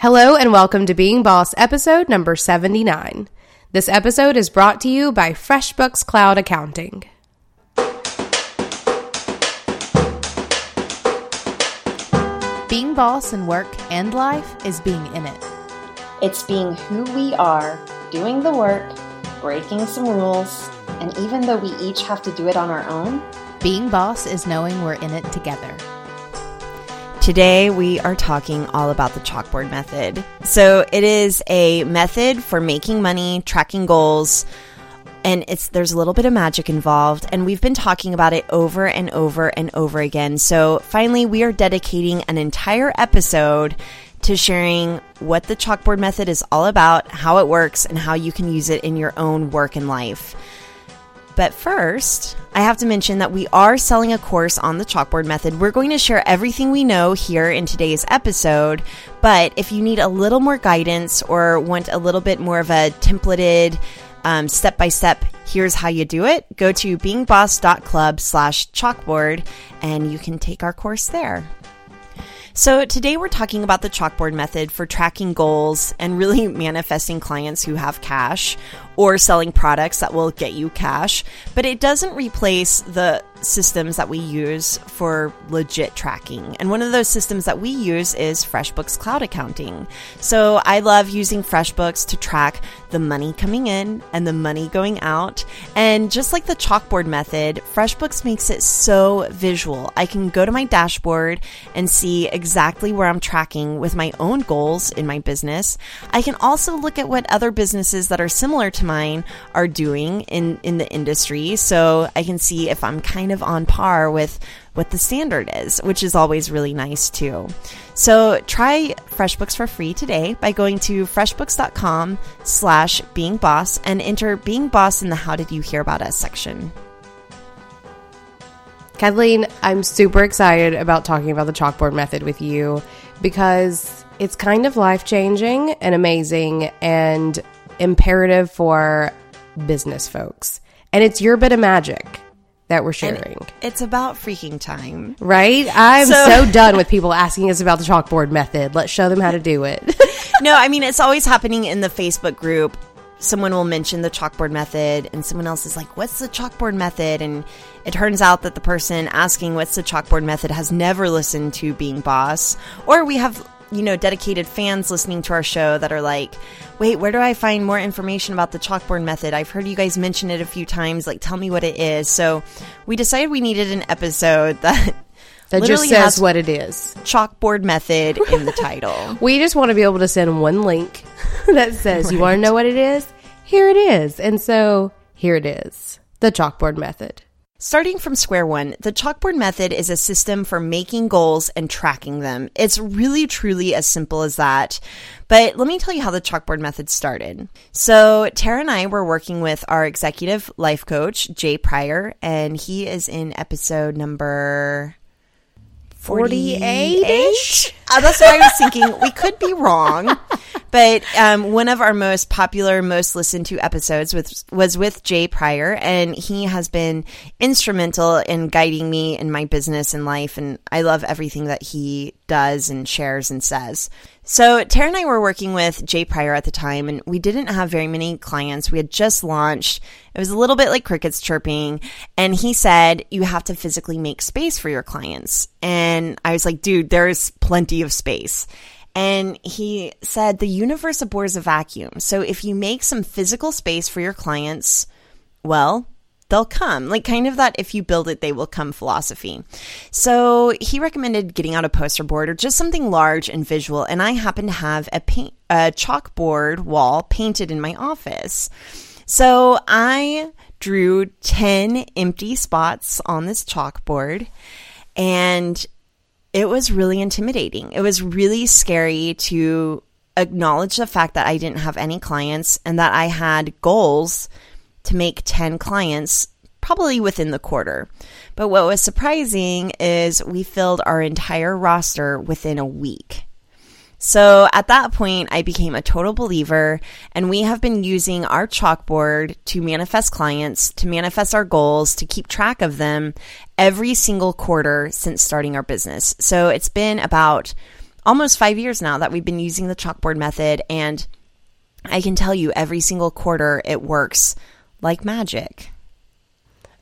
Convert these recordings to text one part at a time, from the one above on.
Hello and welcome to Being Boss episode number 79. This episode is brought to you by FreshBooks Cloud Accounting. Being boss in work and life is being in it. It's being who we are, doing the work, breaking some rules, and even though we each have to do it on our own, Being boss is knowing we're in it together. Today, we are talking all about the chalkboard method. So, it is a method for making money, tracking goals, and it's there's a little bit of magic involved and we've been talking about it over and over and over again. So, finally, we are dedicating an entire episode to sharing what the chalkboard method is all about, how it works, and how you can use it in your own work and life. But first, I have to mention that we are selling a course on the chalkboard method. We're going to share everything we know here in today's episode. But if you need a little more guidance or want a little bit more of a templated, step by step, here's how you do it, go to beingboss.club slash chalkboard and you can take our course there. So, today we're talking about the chalkboard method for tracking goals and really manifesting clients who have cash or selling products that will get you cash. But it doesn't replace the systems that we use for legit tracking. And one of those systems that we use is FreshBooks Cloud Accounting. So, I love using FreshBooks to track the money coming in and the money going out. And just like the chalkboard method, FreshBooks makes it so visual. I can go to my dashboard and see exactly where I'm tracking with my own goals in my business. I can also look at what other businesses that are similar to mine are doing in, in the industry. So I can see if I'm kind of on par with what the standard is, which is always really nice too. So try FreshBooks for free today by going to freshbooks.com slash being boss and enter being boss in the how did you hear about us section. Kathleen, I'm super excited about talking about the chalkboard method with you because it's kind of life changing and amazing and imperative for business folks. And it's your bit of magic that we're sharing. It's about freaking time. Right? I'm So- so, done with people asking us about the chalkboard method. Let's show them how to do it. no, I mean, it's always happening in the Facebook group. Someone will mention the chalkboard method, and someone else is like, What's the chalkboard method? And it turns out that the person asking what's the chalkboard method has never listened to Being Boss. Or we have, you know, dedicated fans listening to our show that are like, Wait, where do I find more information about the chalkboard method? I've heard you guys mention it a few times. Like, tell me what it is. So we decided we needed an episode that. that just says what it is. chalkboard method in the title. We just want to be able to send one link that says, You want to know what it is? Here it is. And so here it is the chalkboard method. Starting from square one, the chalkboard method is a system for making goals and tracking them. It's really, truly as simple as that. But let me tell you how the chalkboard method started. So, Tara and I were working with our executive life coach, Jay Pryor, and he is in episode number 48-ish? Uh, that's what I was thinking. We could be wrong. But um, one of our most popular, most listened to episodes with, was with Jay Pryor, and he has been instrumental in guiding me in my business and life. And I love everything that he does and shares and says. So Tara and I were working with Jay Pryor at the time, and we didn't have very many clients. We had just launched. It was a little bit like crickets chirping, and he said you have to physically make space for your clients. And I was like, dude, there's plenty of space. And he said the universe abhors a vacuum. So if you make some physical space for your clients, well, they'll come. Like kind of that if you build it, they will come philosophy. So he recommended getting out a poster board or just something large and visual. And I happen to have a paint, a chalkboard wall painted in my office. So I drew 10 empty spots on this chalkboard and it was really intimidating. It was really scary to acknowledge the fact that I didn't have any clients and that I had goals to make 10 clients probably within the quarter. But what was surprising is we filled our entire roster within a week. So at that point, I became a total believer, and we have been using our chalkboard to manifest clients, to manifest our goals, to keep track of them every single quarter since starting our business. So it's been about almost five years now that we've been using the chalkboard method. And I can tell you every single quarter it works like magic.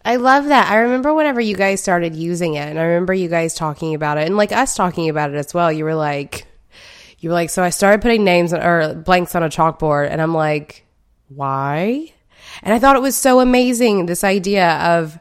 I love that. I remember whenever you guys started using it, and I remember you guys talking about it, and like us talking about it as well. You were like, you were like, so I started putting names on, or blanks on a chalkboard, and I'm like, why? And I thought it was so amazing this idea of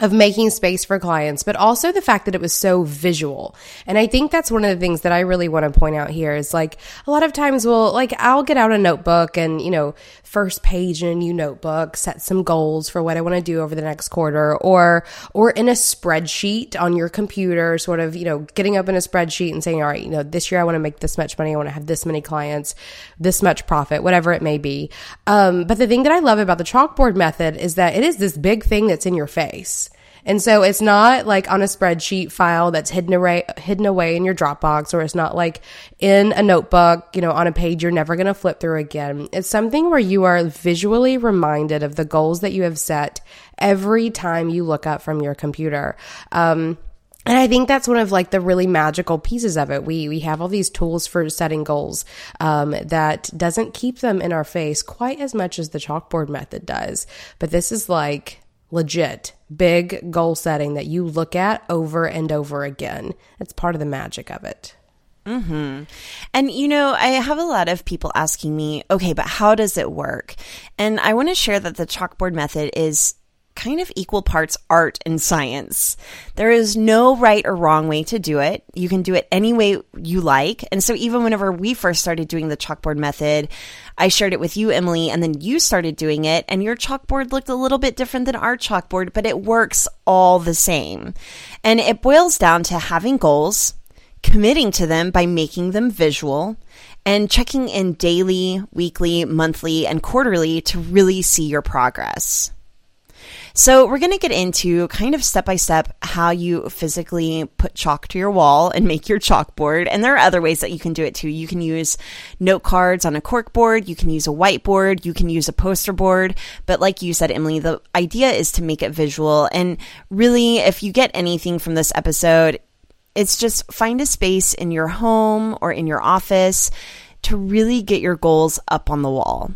of making space for clients, but also the fact that it was so visual. And I think that's one of the things that I really want to point out here is like a lot of times we'll like I'll get out a notebook and, you know, first page in a new notebook, set some goals for what I want to do over the next quarter or or in a spreadsheet on your computer, sort of, you know, getting up in a spreadsheet and saying, all right, you know, this year I want to make this much money, I want to have this many clients, this much profit, whatever it may be. Um, but the thing that I love about the chalkboard method is that it is this big thing that's in your face. And so it's not like on a spreadsheet file that's hidden away, hidden away in your Dropbox, or it's not like in a notebook, you know, on a page you're never going to flip through again. It's something where you are visually reminded of the goals that you have set every time you look up from your computer. Um, and I think that's one of like the really magical pieces of it. We we have all these tools for setting goals um, that doesn't keep them in our face quite as much as the chalkboard method does. But this is like legit big goal setting that you look at over and over again. It's part of the magic of it. hmm And you know, I have a lot of people asking me, okay, but how does it work? And I want to share that the chalkboard method is kind of equal parts art and science. There is no right or wrong way to do it. You can do it any way you like. And so even whenever we first started doing the chalkboard method, I shared it with you, Emily, and then you started doing it and your chalkboard looked a little bit different than our chalkboard, but it works all the same. And it boils down to having goals, committing to them by making them visual, and checking in daily, weekly, monthly, and quarterly to really see your progress. So, we're going to get into kind of step by step how you physically put chalk to your wall and make your chalkboard. And there are other ways that you can do it too. You can use note cards on a cork board, you can use a whiteboard, you can use a poster board. But, like you said, Emily, the idea is to make it visual. And really, if you get anything from this episode, it's just find a space in your home or in your office to really get your goals up on the wall.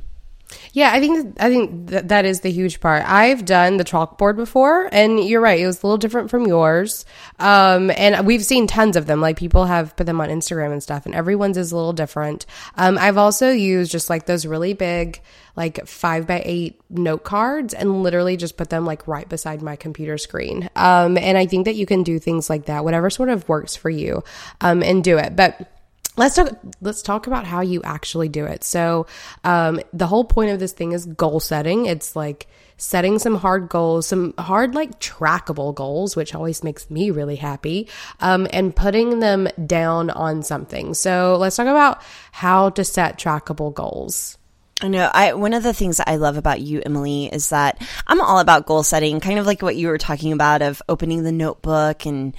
Yeah, I think I think that, that is the huge part. I've done the chalkboard before, and you're right; it was a little different from yours. Um, and we've seen tons of them. Like people have put them on Instagram and stuff, and everyone's is a little different. Um, I've also used just like those really big, like five by eight note cards, and literally just put them like right beside my computer screen. Um, and I think that you can do things like that, whatever sort of works for you, um, and do it. But let's talk let's talk about how you actually do it. So um, the whole point of this thing is goal setting. It's like setting some hard goals some hard like trackable goals which always makes me really happy um, and putting them down on something. So let's talk about how to set trackable goals. I know. I one of the things I love about you, Emily, is that I'm all about goal setting, kind of like what you were talking about of opening the notebook and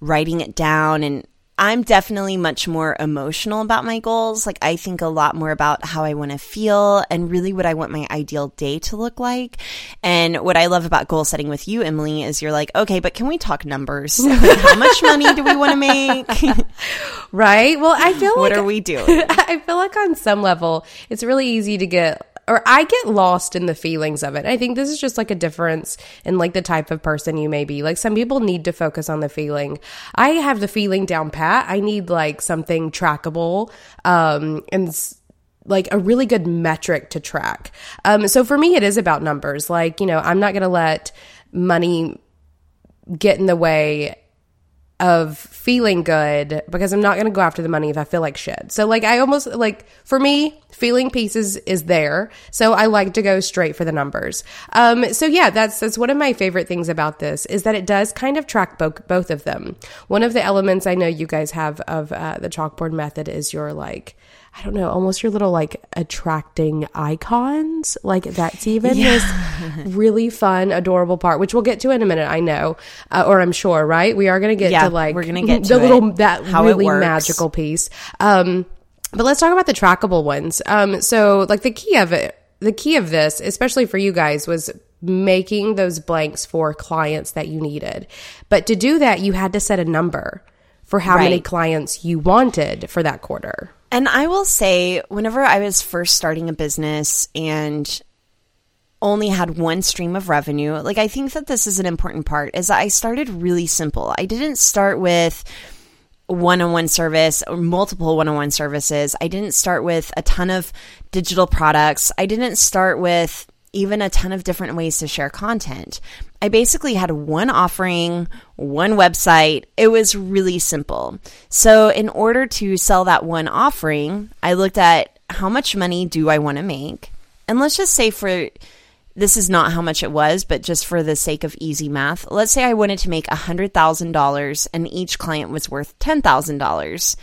writing it down and I'm definitely much more emotional about my goals. Like, I think a lot more about how I want to feel and really what I want my ideal day to look like. And what I love about goal setting with you, Emily, is you're like, okay, but can we talk numbers? Like, how much money do we want to make? right? Well, I feel what like. What are we doing? I feel like on some level, it's really easy to get or I get lost in the feelings of it. I think this is just like a difference in like the type of person you may be. Like some people need to focus on the feeling. I have the feeling down pat. I need like something trackable um and like a really good metric to track. Um so for me it is about numbers. Like, you know, I'm not going to let money get in the way of feeling good because I'm not going to go after the money if I feel like shit. So like I almost like for me feeling pieces is there. So I like to go straight for the numbers. Um so yeah, that's that's one of my favorite things about this is that it does kind of track both both of them. One of the elements I know you guys have of uh, the chalkboard method is your like I don't know, almost your little like attracting icons. Like that's even Yeah. this really fun, adorable part, which we'll get to in a minute. I know, uh, or I'm sure, right? We are going to get Yeah, to like we're gonna get the little it, that how really magical piece. Um, but let's talk about the trackable ones. Um, so like the key of it, the key of this, especially for you guys, was making those blanks for clients that you needed. But to do that, you had to set a number for how many clients you wanted for that quarter. And I will say, whenever I was first starting a business and only had one stream of revenue, like I think that this is an important part, is that I started really simple. I didn't start with one on one service or multiple one on one services. I didn't start with a ton of digital products. I didn't start with even a ton of different ways to share content. I basically had one offering, one website. It was really simple. So, in order to sell that one offering, I looked at how much money do I want to make? And let's just say for this is not how much it was, but just for the sake of easy math, let's say I wanted to make $100,000 and each client was worth $10,000.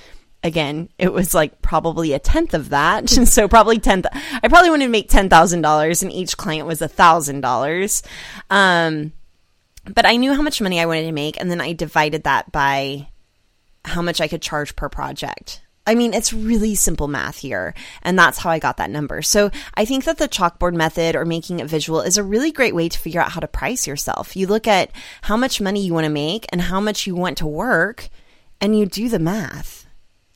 Again, it was like probably a tenth of that. And so probably 10, I probably wanted to make $10,000 and each client was a $1,000. Um, but I knew how much money I wanted to make and then I divided that by how much I could charge per project. I mean, it's really simple math here, and that's how I got that number. So I think that the chalkboard method or making it visual is a really great way to figure out how to price yourself. You look at how much money you want to make and how much you want to work, and you do the math.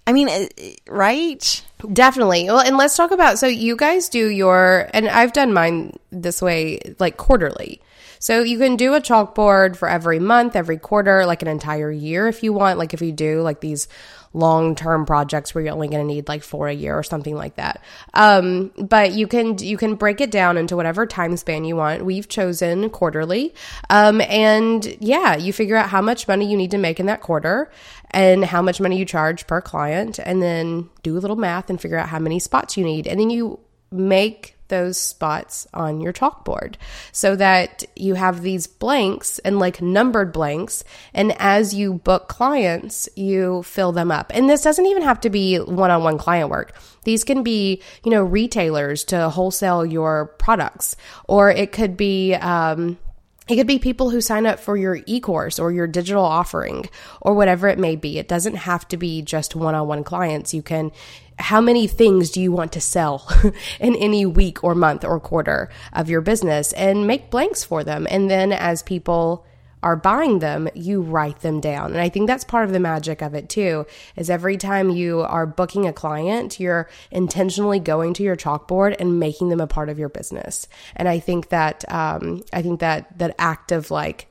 I mean, right? Definitely. Well, and let's talk about so you guys do your and I've done mine this way like quarterly. So you can do a chalkboard for every month, every quarter, like an entire year if you want, like if you do like these long-term projects where you're only going to need like for a year or something like that. Um, but you can you can break it down into whatever time span you want. We've chosen quarterly. Um, and yeah, you figure out how much money you need to make in that quarter and how much money you charge per client and then do a little math and figure out how many spots you need and then you make those spots on your chalkboard so that you have these blanks and like numbered blanks. And as you book clients you fill them up. And this doesn't even have to be one-on-one client work. These can be you know retailers to wholesale your products. Or it could be um, it could be people who sign up for your e course or your digital offering or whatever it may be. It doesn't have to be just one on one clients. You can, how many things do you want to sell in any week or month or quarter of your business and make blanks for them? And then as people, are buying them, you write them down. And I think that's part of the magic of it too, is every time you are booking a client, you're intentionally going to your chalkboard and making them a part of your business. And I think that, um, I think that that act of like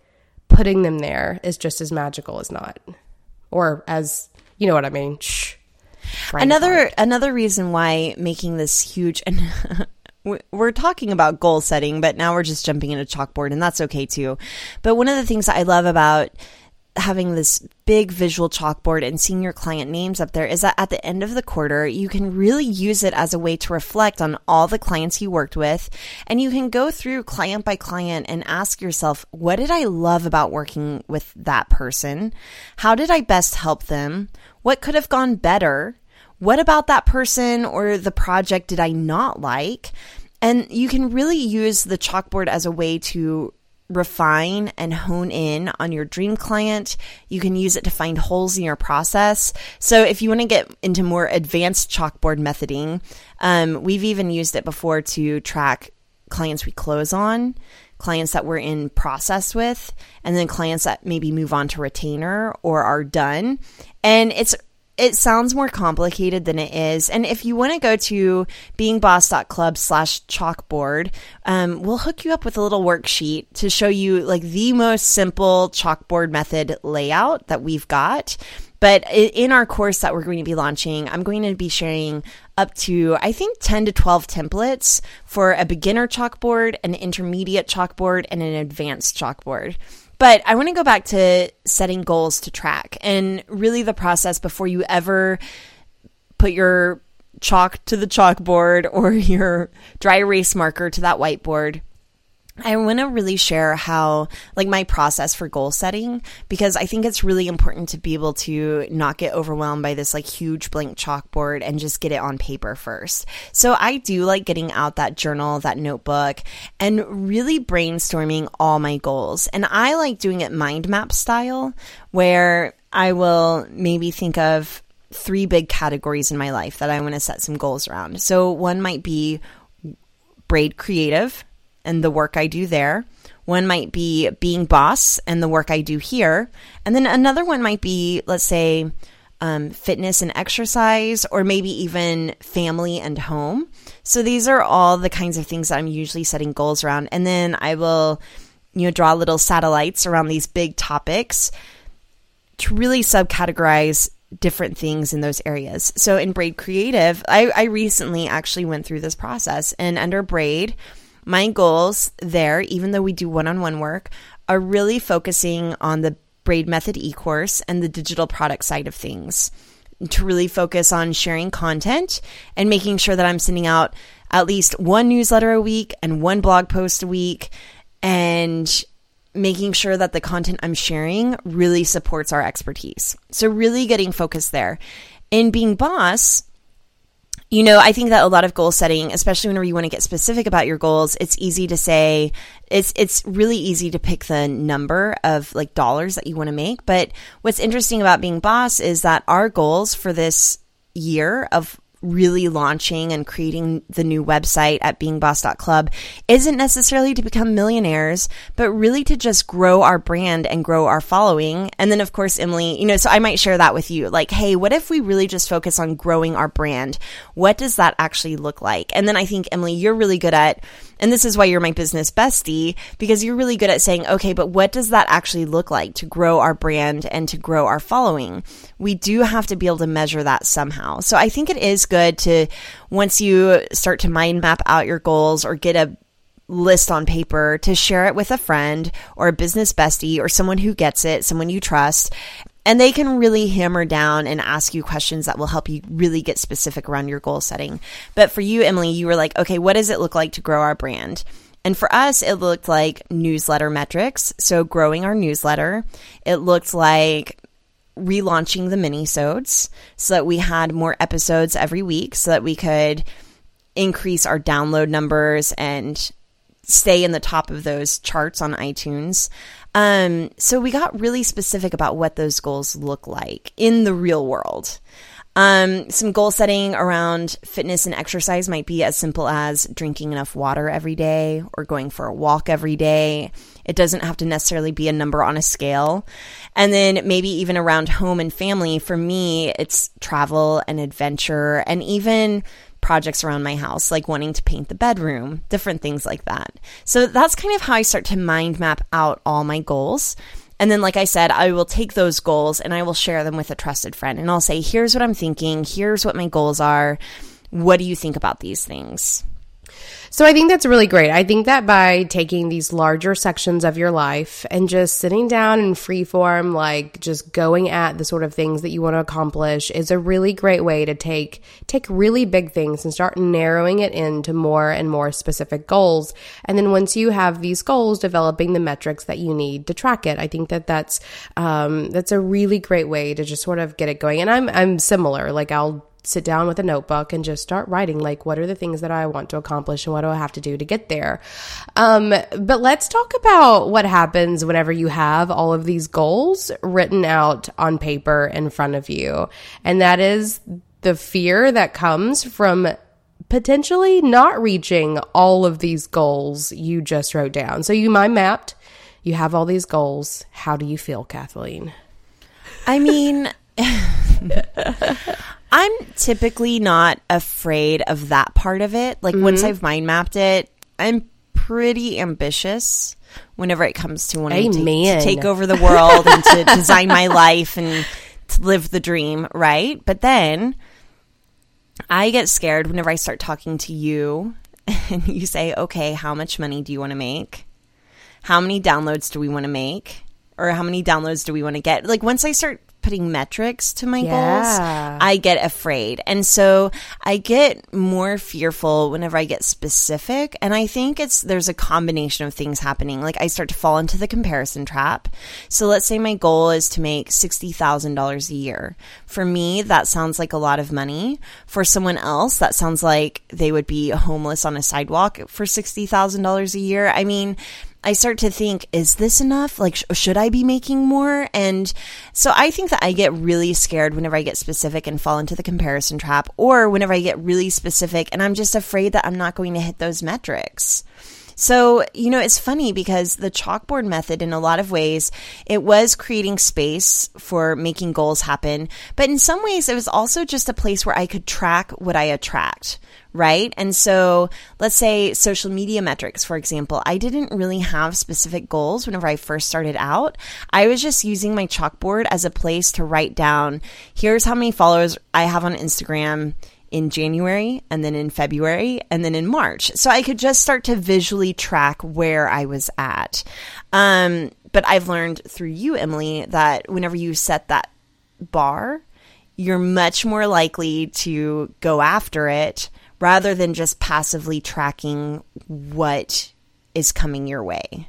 putting them there is just as magical as not, or as, you know what I mean? Shh. Brain another another reason why making this huge and we're talking about goal setting but now we're just jumping into chalkboard and that's okay too. But one of the things i love about having this big visual chalkboard and seeing your client names up there is that at the end of the quarter you can really use it as a way to reflect on all the clients you worked with. And you can go through client by client and ask yourself what did i love about working with that person? How did i best help them? What could have gone better what about that person or the project did I not like? And you can really use the chalkboard as a way to refine and hone in on your dream client. You can use it to find holes in your process. So if you want to get into more advanced chalkboard methoding, um, we've even used it before to track clients we close on, clients that we're in process with, and then clients that maybe move on to retainer or are done. And it's it sounds more complicated than it is. And if you want to go to beingboss.club slash chalkboard, um, we'll hook you up with a little worksheet to show you like the most simple chalkboard method layout that we've got. But in our course that we're going to be launching, I'm going to be sharing up to, I think, 10 to 12 templates for a beginner chalkboard, an intermediate chalkboard, and an advanced chalkboard. But I want to go back to setting goals to track and really the process before you ever put your chalk to the chalkboard or your dry erase marker to that whiteboard. I want to really share how, like, my process for goal setting, because I think it's really important to be able to not get overwhelmed by this, like, huge blank chalkboard and just get it on paper first. So I do like getting out that journal, that notebook, and really brainstorming all my goals. And I like doing it mind map style, where I will maybe think of three big categories in my life that I want to set some goals around. So one might be braid creative and the work I do there. One might be being boss and the work I do here. And then another one might be, let's say, um, fitness and exercise, or maybe even family and home. So these are all the kinds of things that I'm usually setting goals around. And then I will, you know, draw little satellites around these big topics to really subcategorize different things in those areas. So in Braid Creative, I, I recently actually went through this process, and under Braid, my goals there, even though we do one on one work, are really focusing on the Braid Method e course and the digital product side of things to really focus on sharing content and making sure that I'm sending out at least one newsletter a week and one blog post a week and making sure that the content I'm sharing really supports our expertise. So, really getting focused there. In being boss, you know, I think that a lot of goal setting, especially whenever you want to get specific about your goals, it's easy to say it's it's really easy to pick the number of like dollars that you want to make. But what's interesting about being boss is that our goals for this year of really launching and creating the new website at beingboss.club isn't necessarily to become millionaires, but really to just grow our brand and grow our following. And then, of course, Emily, you know, so I might share that with you. Like, hey, what if we really just focus on growing our brand? What does that actually look like? And then I think, Emily, you're really good at and this is why you're my business bestie because you're really good at saying, okay, but what does that actually look like to grow our brand and to grow our following? We do have to be able to measure that somehow. So I think it is good to, once you start to mind map out your goals or get a list on paper to share it with a friend or a business bestie or someone who gets it, someone you trust, and they can really hammer down and ask you questions that will help you really get specific around your goal setting. But for you, Emily, you were like, okay, what does it look like to grow our brand? And for us, it looked like newsletter metrics. So growing our newsletter. It looked like relaunching the mini-sodes so that we had more episodes every week so that we could increase our download numbers and stay in the top of those charts on iTunes. Um, so we got really specific about what those goals look like in the real world. Um, some goal setting around fitness and exercise might be as simple as drinking enough water every day or going for a walk every day. It doesn't have to necessarily be a number on a scale. And then maybe even around home and family. For me, it's travel and adventure and even projects around my house, like wanting to paint the bedroom, different things like that. So that's kind of how I start to mind map out all my goals. And then, like I said, I will take those goals and I will share them with a trusted friend. And I'll say, here's what I'm thinking. Here's what my goals are. What do you think about these things? So I think that's really great. I think that by taking these larger sections of your life and just sitting down in free form, like just going at the sort of things that you want to accomplish is a really great way to take, take really big things and start narrowing it into more and more specific goals. And then once you have these goals, developing the metrics that you need to track it. I think that that's, um, that's a really great way to just sort of get it going. And I'm, I'm similar. Like I'll sit down with a notebook and just start writing like what are the things that I want to accomplish and what do I have to do to get there. Um, but let's talk about what happens whenever you have all of these goals written out on paper in front of you. And that is the fear that comes from potentially not reaching all of these goals you just wrote down. So you mind mapped, you have all these goals. How do you feel, Kathleen? I mean, I'm typically not afraid of that part of it. Like mm-hmm. once I've mind mapped it, I'm pretty ambitious whenever it comes to wanting to, to, take over the world and to design my life and to live the dream, right? But then I get scared whenever I start talking to you and you say, okay, how much money do you want to make? How many downloads do we want to make? Or how many downloads do we want to get? Like once I start putting metrics to my yeah. goals, I get afraid. And so I get more fearful whenever I get specific. And I think it's there's a combination of things happening. Like I start to fall into the comparison trap. So let's say my goal is to make $60,000 a year. For me, that sounds like a lot of money. For someone else, that sounds like they would be homeless on a sidewalk for $60,000 a year. I mean, I start to think, is this enough? Like, sh- should I be making more? And so I think that I get really scared whenever I get specific and fall into the comparison trap, or whenever I get really specific and I'm just afraid that I'm not going to hit those metrics. So, you know, it's funny because the chalkboard method, in a lot of ways, it was creating space for making goals happen. But in some ways, it was also just a place where I could track what I attract, right? And so let's say social media metrics, for example, I didn't really have specific goals whenever I first started out. I was just using my chalkboard as a place to write down here's how many followers I have on Instagram in January and then in February and then in March. So I could just start to visually track where I was at. Um, but I've learned through you, Emily, that whenever you set that bar, you're much more likely to go after it rather than just passively tracking what is coming your way.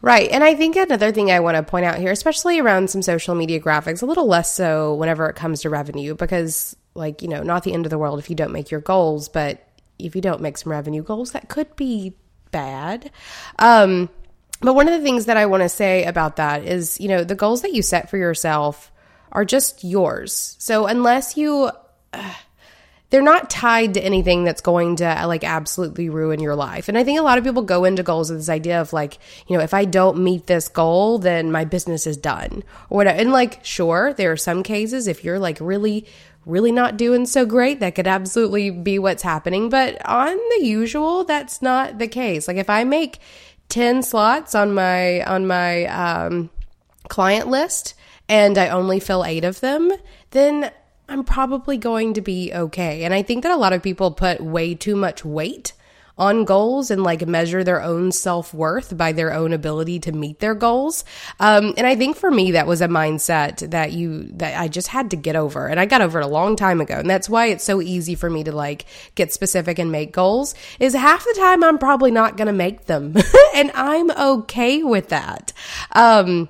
Right. And I think another thing I want to point out here, especially around some social media graphics, a little less so whenever it comes to revenue, because like, you know, not the end of the world if you don't make your goals, but if you don't make some revenue goals, that could be bad. Um, but one of the things that I want to say about that is, you know, the goals that you set for yourself are just yours. So unless you, uh, they're not tied to anything that's going to like absolutely ruin your life. And I think a lot of people go into goals with this idea of like, you know, if I don't meet this goal, then my business is done or whatever. And like, sure, there are some cases if you're like really, really not doing so great, that could absolutely be what's happening. But on the usual, that's not the case. Like if I make 10 slots on my, on my, um, client list and I only fill eight of them, then I'm probably going to be okay. And I think that a lot of people put way too much weight on goals and like measure their own self worth by their own ability to meet their goals. Um, and I think for me, that was a mindset that you, that I just had to get over. And I got over it a long time ago. And that's why it's so easy for me to like get specific and make goals is half the time I'm probably not going to make them. and I'm okay with that. Um,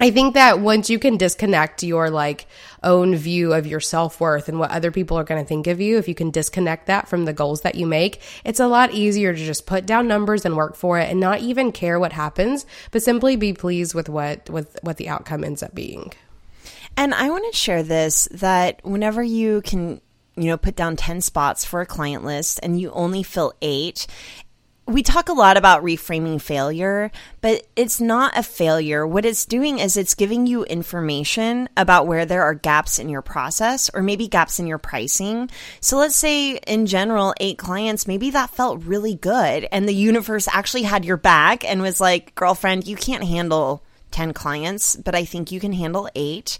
I think that once you can disconnect your like own view of your self worth and what other people are going to think of you, if you can disconnect that from the goals that you make, it's a lot easier to just put down numbers and work for it and not even care what happens, but simply be pleased with what with what the outcome ends up being. And I want to share this that whenever you can you know, put down 10 spots for a client list and you only fill eight, we talk a lot about reframing failure, but it's not a failure. What it's doing is it's giving you information about where there are gaps in your process or maybe gaps in your pricing. So let's say in general, eight clients, maybe that felt really good and the universe actually had your back and was like, girlfriend, you can't handle 10 clients, but I think you can handle eight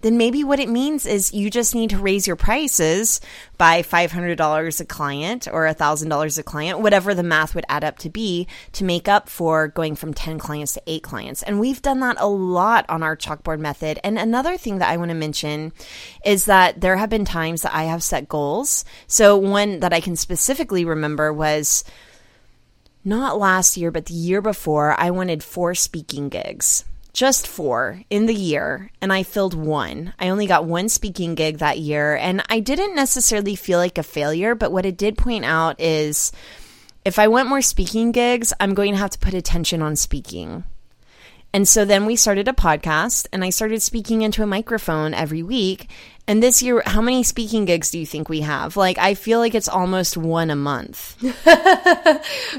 then maybe what it means is you just need to raise your prices by $500 a client or $1,000 a client, whatever the math would add up to be to make up for going from 10 clients to 8 clients. And we've done that a lot on our chalkboard method. And another thing that I want to mention is that there have been times that I have set goals. So one that I can specifically remember was not last year, but the year before, I wanted four speaking gigs just four in the year, and I filled one. I only got one speaking gig that year, and I didn't necessarily feel like a failure, but what it did point out is if I want more speaking gigs, I'm going to have to put attention on speaking. And so then we started a podcast, and I started speaking into a microphone every week. And this year, how many speaking gigs do you think we have? Like, I feel like it's almost one a month.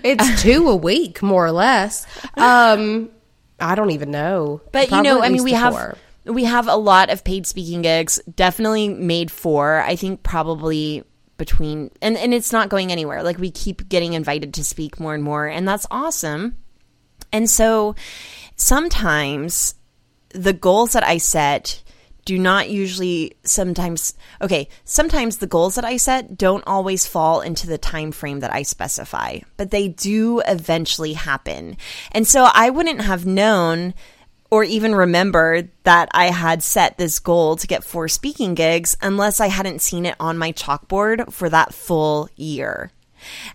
it's two a week, more or less. Um, I don't even know. But Probably you know, I mean, we have we have a lot of paid speaking gigs. Definitely made for. I think probably between and and it's not going anywhere. Like we keep getting invited to speak more and more, and that's awesome. And so sometimes the goals that I set do not usually sometimes okay sometimes the goals that i set don't always fall into the time frame that i specify but they do eventually happen. And so i wouldn't have known or even remember that i had set this goal to get four speaking gigs unless i hadn't seen it on my chalkboard for that full year.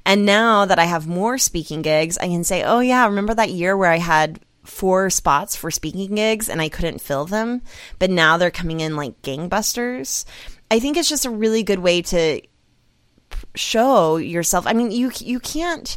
And now that I have more speaking gigs, I can say, oh, yeah, remember that year where I had four spots for speaking gigs and I couldn't fill them, but now they're coming in like gangbusters. I think it's just a really good way to show yourself. I mean, you you can't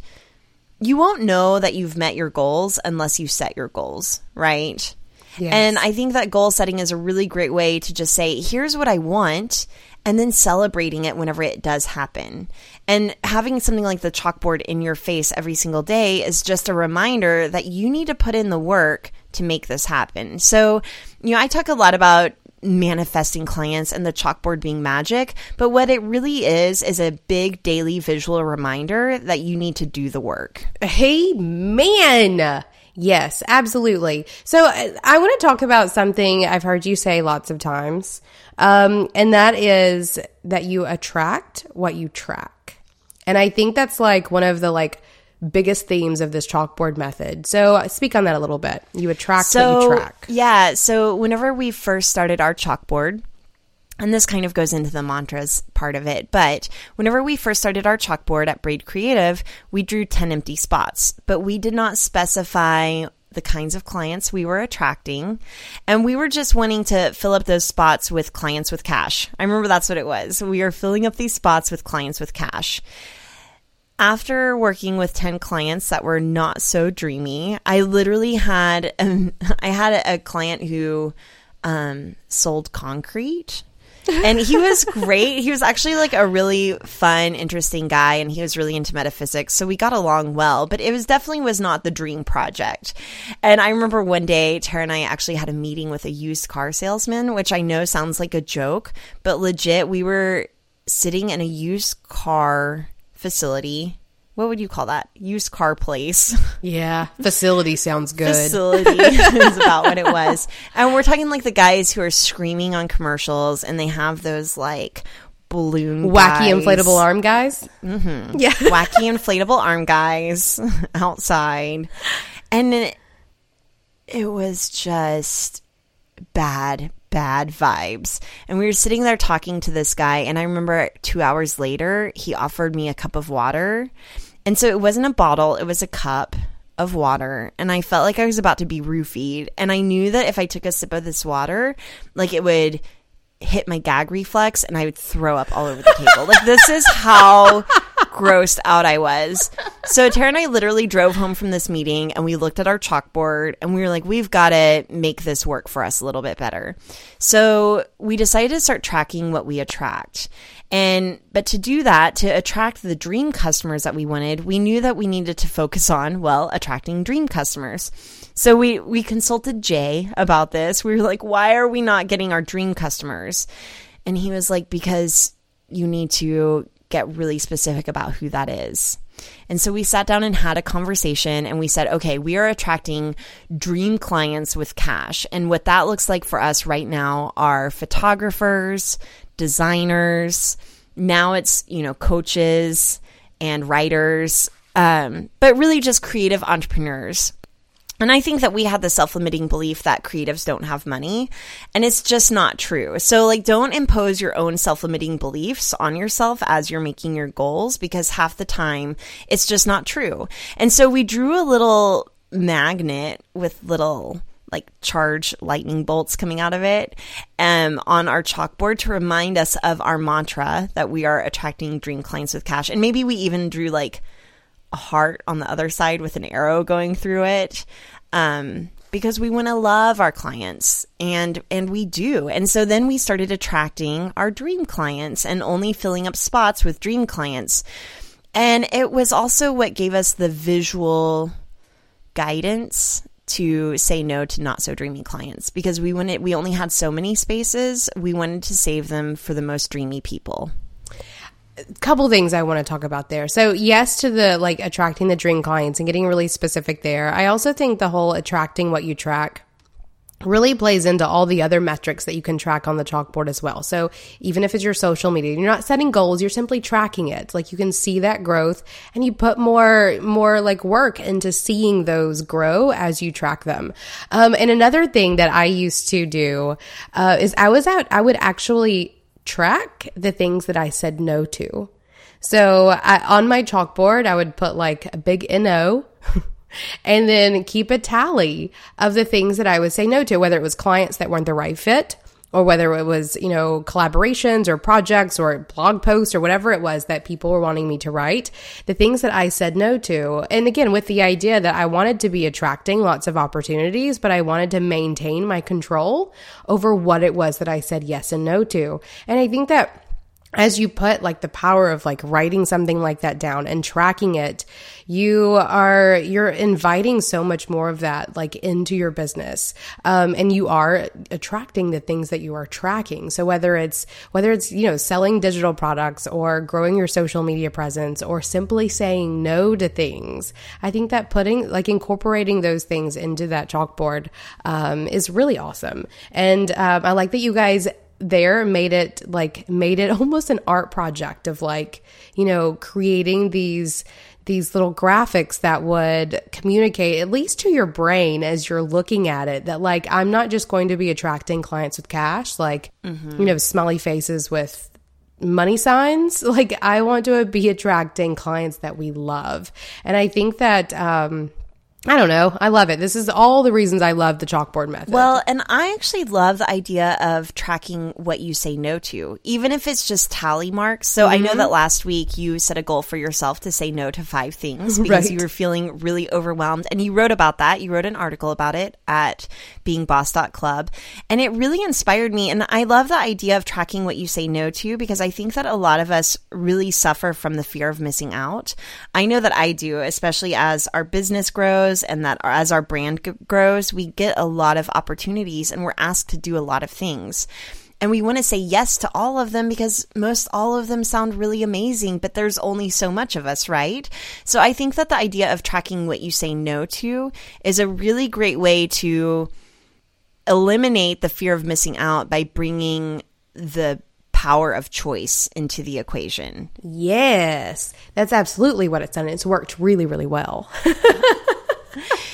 you won't know that you've met your goals unless you set your goals, right? Yes. And I think that goal setting is a really great way to just say, here's what I want and then celebrating it whenever it does happen. And having something like the chalkboard in your face every single day is just a reminder that you need to put in the work to make this happen. So, you know, I talk a lot about manifesting clients and the chalkboard being magic, but what it really is is a big daily visual reminder that you need to do the work. Hey, man. Yes, absolutely. So I, want to talk about something I've heard you say lots of times, um, and that is that you attract what you track. And I think that's like one of the like biggest themes of this chalkboard method. So uh, speak on that a little bit. You attract so, what you track. Yeah. So whenever we first started our chalkboard, and this kind of goes into the mantras part of it. But whenever we first started our chalkboard at Braid Creative, we drew 10 empty spots, but we did not specify the kinds of clients we were attracting. And we were just wanting to fill up those spots with clients with cash. I remember that's what it was. We are filling up these spots with clients with cash. After working with 10 clients that were not so dreamy, I literally had um, I had a, a client who um, sold concrete and he was great. He was actually like a really fun, interesting guy, and he was really into metaphysics. So we got along well, but it was definitely was not the dream project. And I remember one day, Tara and I actually had a meeting with a used car salesman, which I know sounds like a joke, but legit, we were sitting in a used car facility what would you call that? Used car place. Yeah, facility sounds good. Facility is about what it was. And we're talking like the guys who are screaming on commercials and they have those like balloon Wacky guys. inflatable arm guys. Mm-hmm. Yeah. Wacky inflatable arm guys outside. And it, it was just bad, bad vibes. And we were sitting there talking to this guy. And I remember two hours later, he offered me a cup of water. And so it wasn't a bottle, it was a cup of water. And I felt like I was about to be roofied. And I knew that if I took a sip of this water, like it would hit my gag reflex and I would throw up all over the table. like this is how grossed out I was. So Tara and I literally drove home from this meeting and we looked at our chalkboard and we were like, we've got to make this work for us a little bit better. So we decided to start tracking what we attract. And, but to do that, to attract the dream customers that we wanted, we knew that we needed to focus on, well, attracting dream customers. So we, we consulted Jay about this. We were like, why are we not getting our dream customers? And he was like, because you need to get really specific about who that is. And so we sat down and had a conversation and we said, okay, we are attracting dream clients with cash. And what that looks like for us right now are photographers, designers. Now it's, you know, coaches and writers, um, but really just creative entrepreneurs. And I think that we had the self limiting belief that creatives don't have money. And it's just not true. So, like, don't impose your own self limiting beliefs on yourself as you're making your goals because half the time it's just not true. And so we drew a little magnet with little like charge lightning bolts coming out of it um, on our chalkboard to remind us of our mantra that we are attracting dream clients with cash. And maybe we even drew like a heart on the other side with an arrow going through it. Um, because we want to love our clients and and we do. And so then we started attracting our dream clients and only filling up spots with dream clients. And it was also what gave us the visual guidance to say no to not so dreamy clients because we wanted we only had so many spaces. We wanted to save them for the most dreamy people. Couple things I want to talk about there. So, yes to the like attracting the dream clients and getting really specific there. I also think the whole attracting what you track really plays into all the other metrics that you can track on the chalkboard as well. So even if it's your social media, you're not setting goals, you're simply tracking it. Like you can see that growth and you put more, more like work into seeing those grow as you track them. Um, and another thing that I used to do, uh, is I was out, I would actually track the things that I said no to. So I, on my chalkboard, I would put like a big NO and then keep a tally of the things that I would say no to, whether it was clients that weren't the right fit or whether it was, you know, collaborations or projects or blog posts or whatever it was that people were wanting me to write, the things that I said no to. And again, with the idea that I wanted to be attracting lots of opportunities, but I wanted to maintain my control over what it was that I said yes and no to. And I think that as you put like the power of like writing something like that down and tracking it you are you're inviting so much more of that like into your business. Um, and you are attracting the things that you are tracking. So whether it's whether it's you know selling digital products or growing your social media presence or simply saying no to things i think that putting like incorporating those things into that chalkboard um, is really awesome. And um, i like that you guys there made it like made it almost an art project of like you know creating these these little graphics that would communicate at least to your brain as you're looking at it that like I'm not just going to be attracting clients with cash like mm-hmm. you know smiley faces with money signs like I want to be attracting clients that we love and I think that um I don't know. I love it. This is all the reasons I love the chalkboard method. Well, and I actually love the idea of tracking what you say no to, even if it's just tally marks. So mm-hmm. I know mm-hmm. that last week you set a goal for yourself to say no to five things because right. you were feeling really overwhelmed. And you wrote about that. You wrote an article about it at beingboss.club. And it really inspired me. And I love the idea of tracking what you say no to because I think that a lot of us really suffer from the fear of missing out. I know that I do, especially as our business grows grows and that as our brand g- grows, we get a lot of opportunities and we're asked to do a lot of things. And we want to say yes to all of them because most all of them sound really amazing, but there's only so much of us, right? So I think that the idea of tracking what you say no to is a really great way to eliminate the fear of missing out by bringing the power of choice into the equation. Yes, that's absolutely what it's done. It's worked really, really well.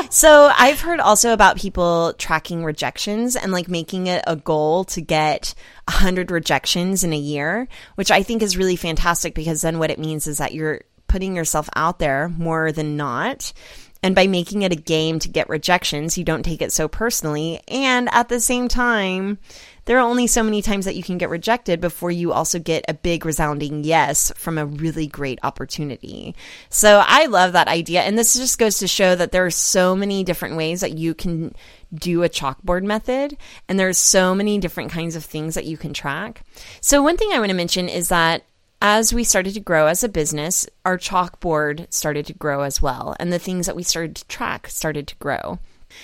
so I've heard also about people tracking rejections and like making it a goal to get 100 rejections in a year, which I think is really fantastic because then what it means is that you're putting yourself out there more than not. And by making it a game to get rejections, you don't take it so personally. And at the same time, there are only so many times that you can get rejected before you also get a big resounding yes from a really great opportunity. So I love that idea. And this just goes to show that there are so many different ways that you can do a chalkboard method. And there's so many different kinds of things that you can track. So one thing I want to mention is that as we started to grow as a business, our chalkboard started to grow as well. And the things that we started to track started to grow.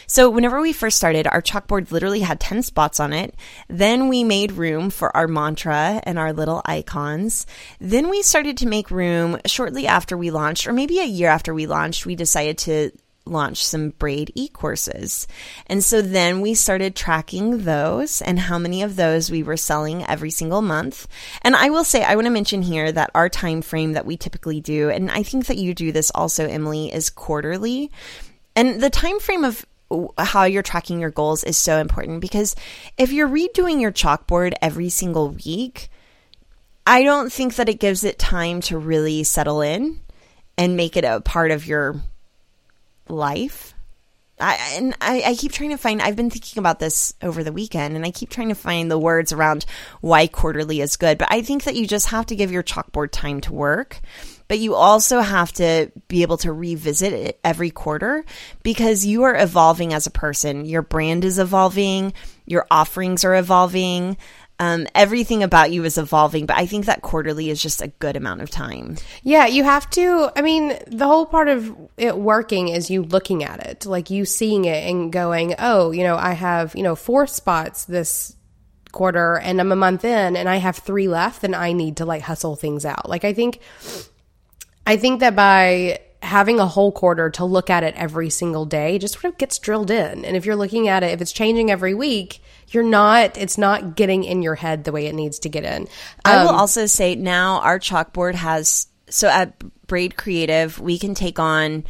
So, whenever we first started, our chalkboard literally had 10 spots on it. Then we made room for our mantra and our little icons. Then we started to make room shortly after we launched, or maybe a year after we launched, we decided to launch some braid e-courses. And so then we started tracking those and how many of those we were selling every single month. And I will say I want to mention here that our time frame that we typically do and I think that you do this also Emily is quarterly. And the time frame of how you're tracking your goals is so important because if you're redoing your chalkboard every single week, I don't think that it gives it time to really settle in and make it a part of your life. I, and I, I, keep trying to find, I've been thinking about this over the weekend and I keep trying to find the words around why quarterly is good. But I think that you just have to give your chalkboard time to work but you also have to be able to revisit it every quarter because you are evolving as a person. Your brand is evolving, your offerings are evolving. Um, everything about you is evolving, but I think that quarterly is just a good amount of time. Yeah, you have to. I mean, the whole part of it working is you looking at it, like you seeing it and going, oh, you know, I have, you know, four spots this quarter and I'm a month in and I have three left, then I need to like hustle things out. Like, I think I think that by having a whole quarter to look at it every single day just sort of gets drilled in. And if you're looking at it, if it's changing every week, you're not, it's not getting in your head the way it needs to get in. Um, I will um, also say now our chalkboard has, so at Braid Creative, we can take on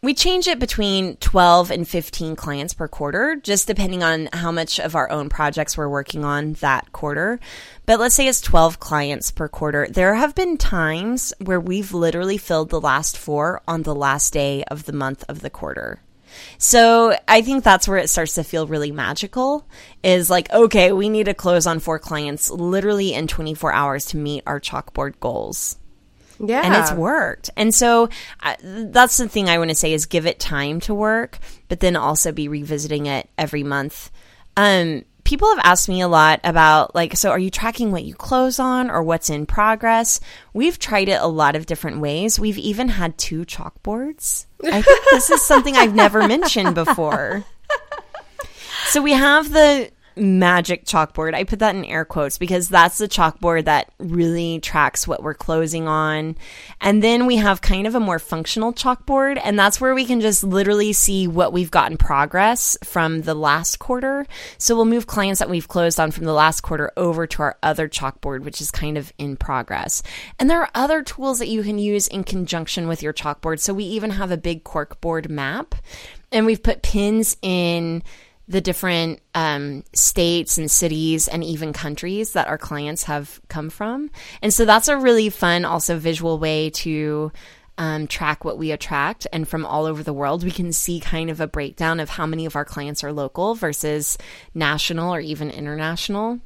we change it between 12 and 15 clients per quarter, just depending on how much of our own projects we're working on that quarter. But let's say it's 12 clients per quarter. There have been times where we've literally filled the last four on the last day of the month of the quarter. So I think that's where it starts to feel really magical is like, okay, we need to close on four clients literally in 24 hours to meet our chalkboard goals. Yeah. And it's worked. And so uh, that's the thing I want to say is give it time to work, but then also be revisiting it every month. Um, people have asked me a lot about like, so are you tracking what you close on or what's in progress? We've tried it a lot of different ways. We've even had two chalkboards. I think this is something I've never mentioned before. So we have the magic chalkboard. I put that in air quotes because that's the chalkboard that really tracks what we're closing on. And then we have kind of a more functional chalkboard, and that's where we can just literally see what we've gotten progress from the last quarter. So we'll move clients that we've closed on from the last quarter over to our other chalkboard, which is kind of in progress. And there are other tools that you can use in conjunction with your chalkboard. So we even have a big corkboard map, and we've put pins in the different um, states and cities and even countries that our clients have come from. And so that's a really fun, also visual way to um, track what we attract. And from all over the world, we can see kind of a breakdown of how many of our clients are local versus national or even international.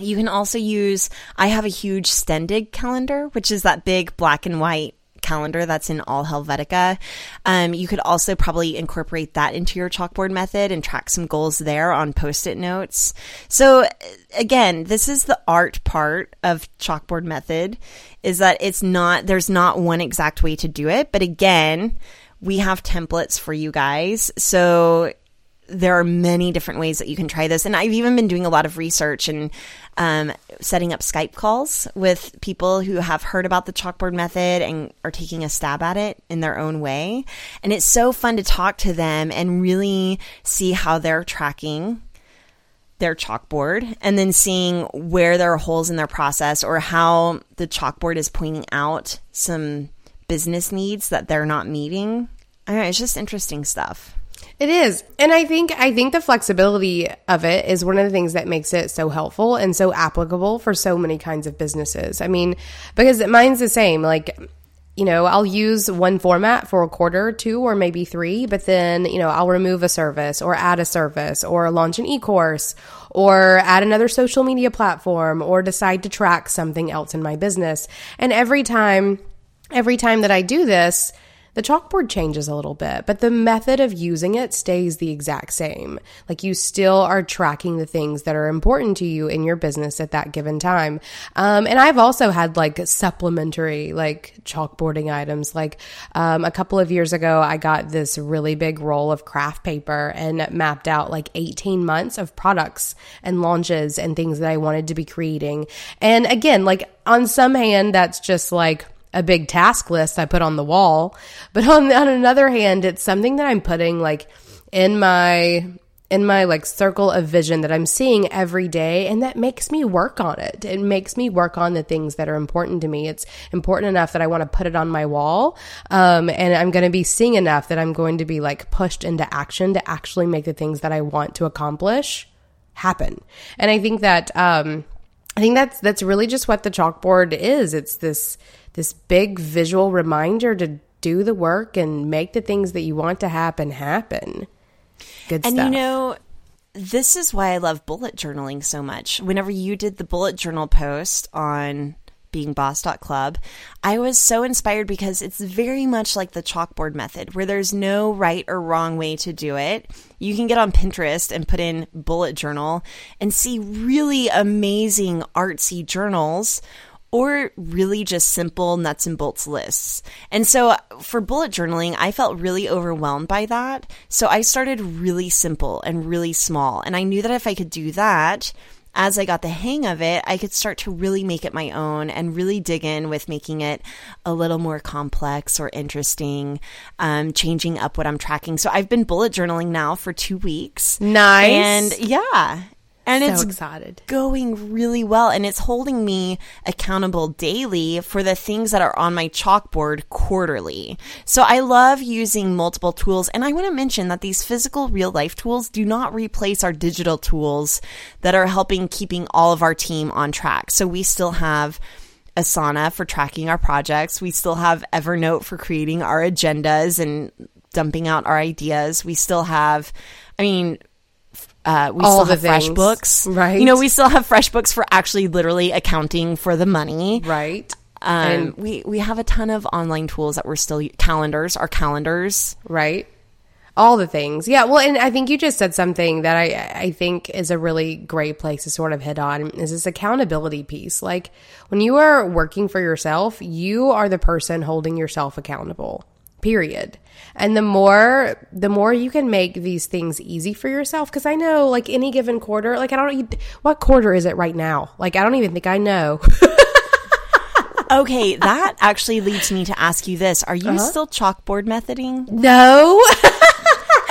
You can also use, I have a huge Stendig calendar, which is that big black and white calendar that's in all Helvetica. Um, you could also probably incorporate that into your chalkboard method and track some goals there on post it notes. So, again, this is the art part of chalkboard method is that it's not, there's not one exact way to do it. But again, we have templates for you guys. So there are many different ways that you can try this. And I've even been doing a lot of research and um, setting up Skype calls with people who have heard about the chalkboard method and are taking a stab at it in their own way. And it's so fun to talk to them and really see how they're tracking their chalkboard and then seeing where there are holes in their process or how the chalkboard is pointing out some business needs that they're not meeting. It's just interesting stuff. It is. And I think I think the flexibility of it is one of the things that makes it so helpful and so applicable for so many kinds of businesses. I mean, because mine's the same. Like you know, I'll use one format for a quarter, two, or maybe three, but then, you know, I'll remove a service or add a service or launch an e course or add another social media platform or decide to track something else in my business. And every time, every time that I do this, the chalkboard changes a little bit, but the method of using it stays the exact same. Like you still are tracking the things that are important to you in your business at that given time. Um, and I've also had like supplementary like chalkboarding items. Like um, a couple of years ago, I got this really big roll of craft paper and mapped out like 18 months of products and launches and things that I wanted to be creating. And again, like on some hand, that's just like, a big task list I put on the wall. But on, on another hand, it's something that I'm putting like in my in my like circle of vision that I'm seeing every day and that makes me work on it. It makes me work on the things that are important to me. It's important enough that I want to put it on my wall. Um, and I'm going to be seeing enough that I'm going to be like pushed into action to actually make the things that I want to accomplish happen. And I think that, um, I think that's, that's really just what the chalkboard is. It's this, this big visual reminder to do the work and make the things that you want to happen happen. Good and stuff. you know, this is why I love bullet journaling so much. Whenever you did the bullet journal post on beingboss.club, I was so inspired because it's very much like the chalkboard method where there's no right or wrong way to do it. You can get on Pinterest and put in bullet journal and see really amazing artsy journals or really just simple nuts and bolts lists. And so for bullet journaling, I felt really overwhelmed by that. So I started really simple and really small. And I knew that if I could do that, as I got the hang of it, I could start to really make it my own and really dig in with making it a little more complex or interesting, um, changing up what I'm tracking. So I've been bullet journaling now for two weeks. Nice. And yeah, and so it's excited. going really well and it's holding me accountable daily for the things that are on my chalkboard quarterly. So I love using multiple tools and I want to mention that these physical real life tools do not replace our digital tools that are helping keeping all of our team on track. So we still have Asana for tracking our projects. We still have Evernote for creating our agendas and dumping out our ideas. We still have I mean uh, we All still have FreshBooks, right. You know, we still have FreshBooks for actually literally accounting for the money, Right. Um, And- we we have a ton of online tools that we're still calendars, our calendars. right? all the things. Yeah. Well, and I think you just said something that I, I think is a really great place to sort of hit on is this accountability piece. Like when you are working for yourself, you are the person holding yourself accountable. Period. And the more the more you can make these things easy for yourself cuz I know like any given quarter, like I don't what quarter is it right now? Like I don't even think I know. okay, that actually leads me to ask you this. Are you Uh-huh. still chalkboard methoding? no.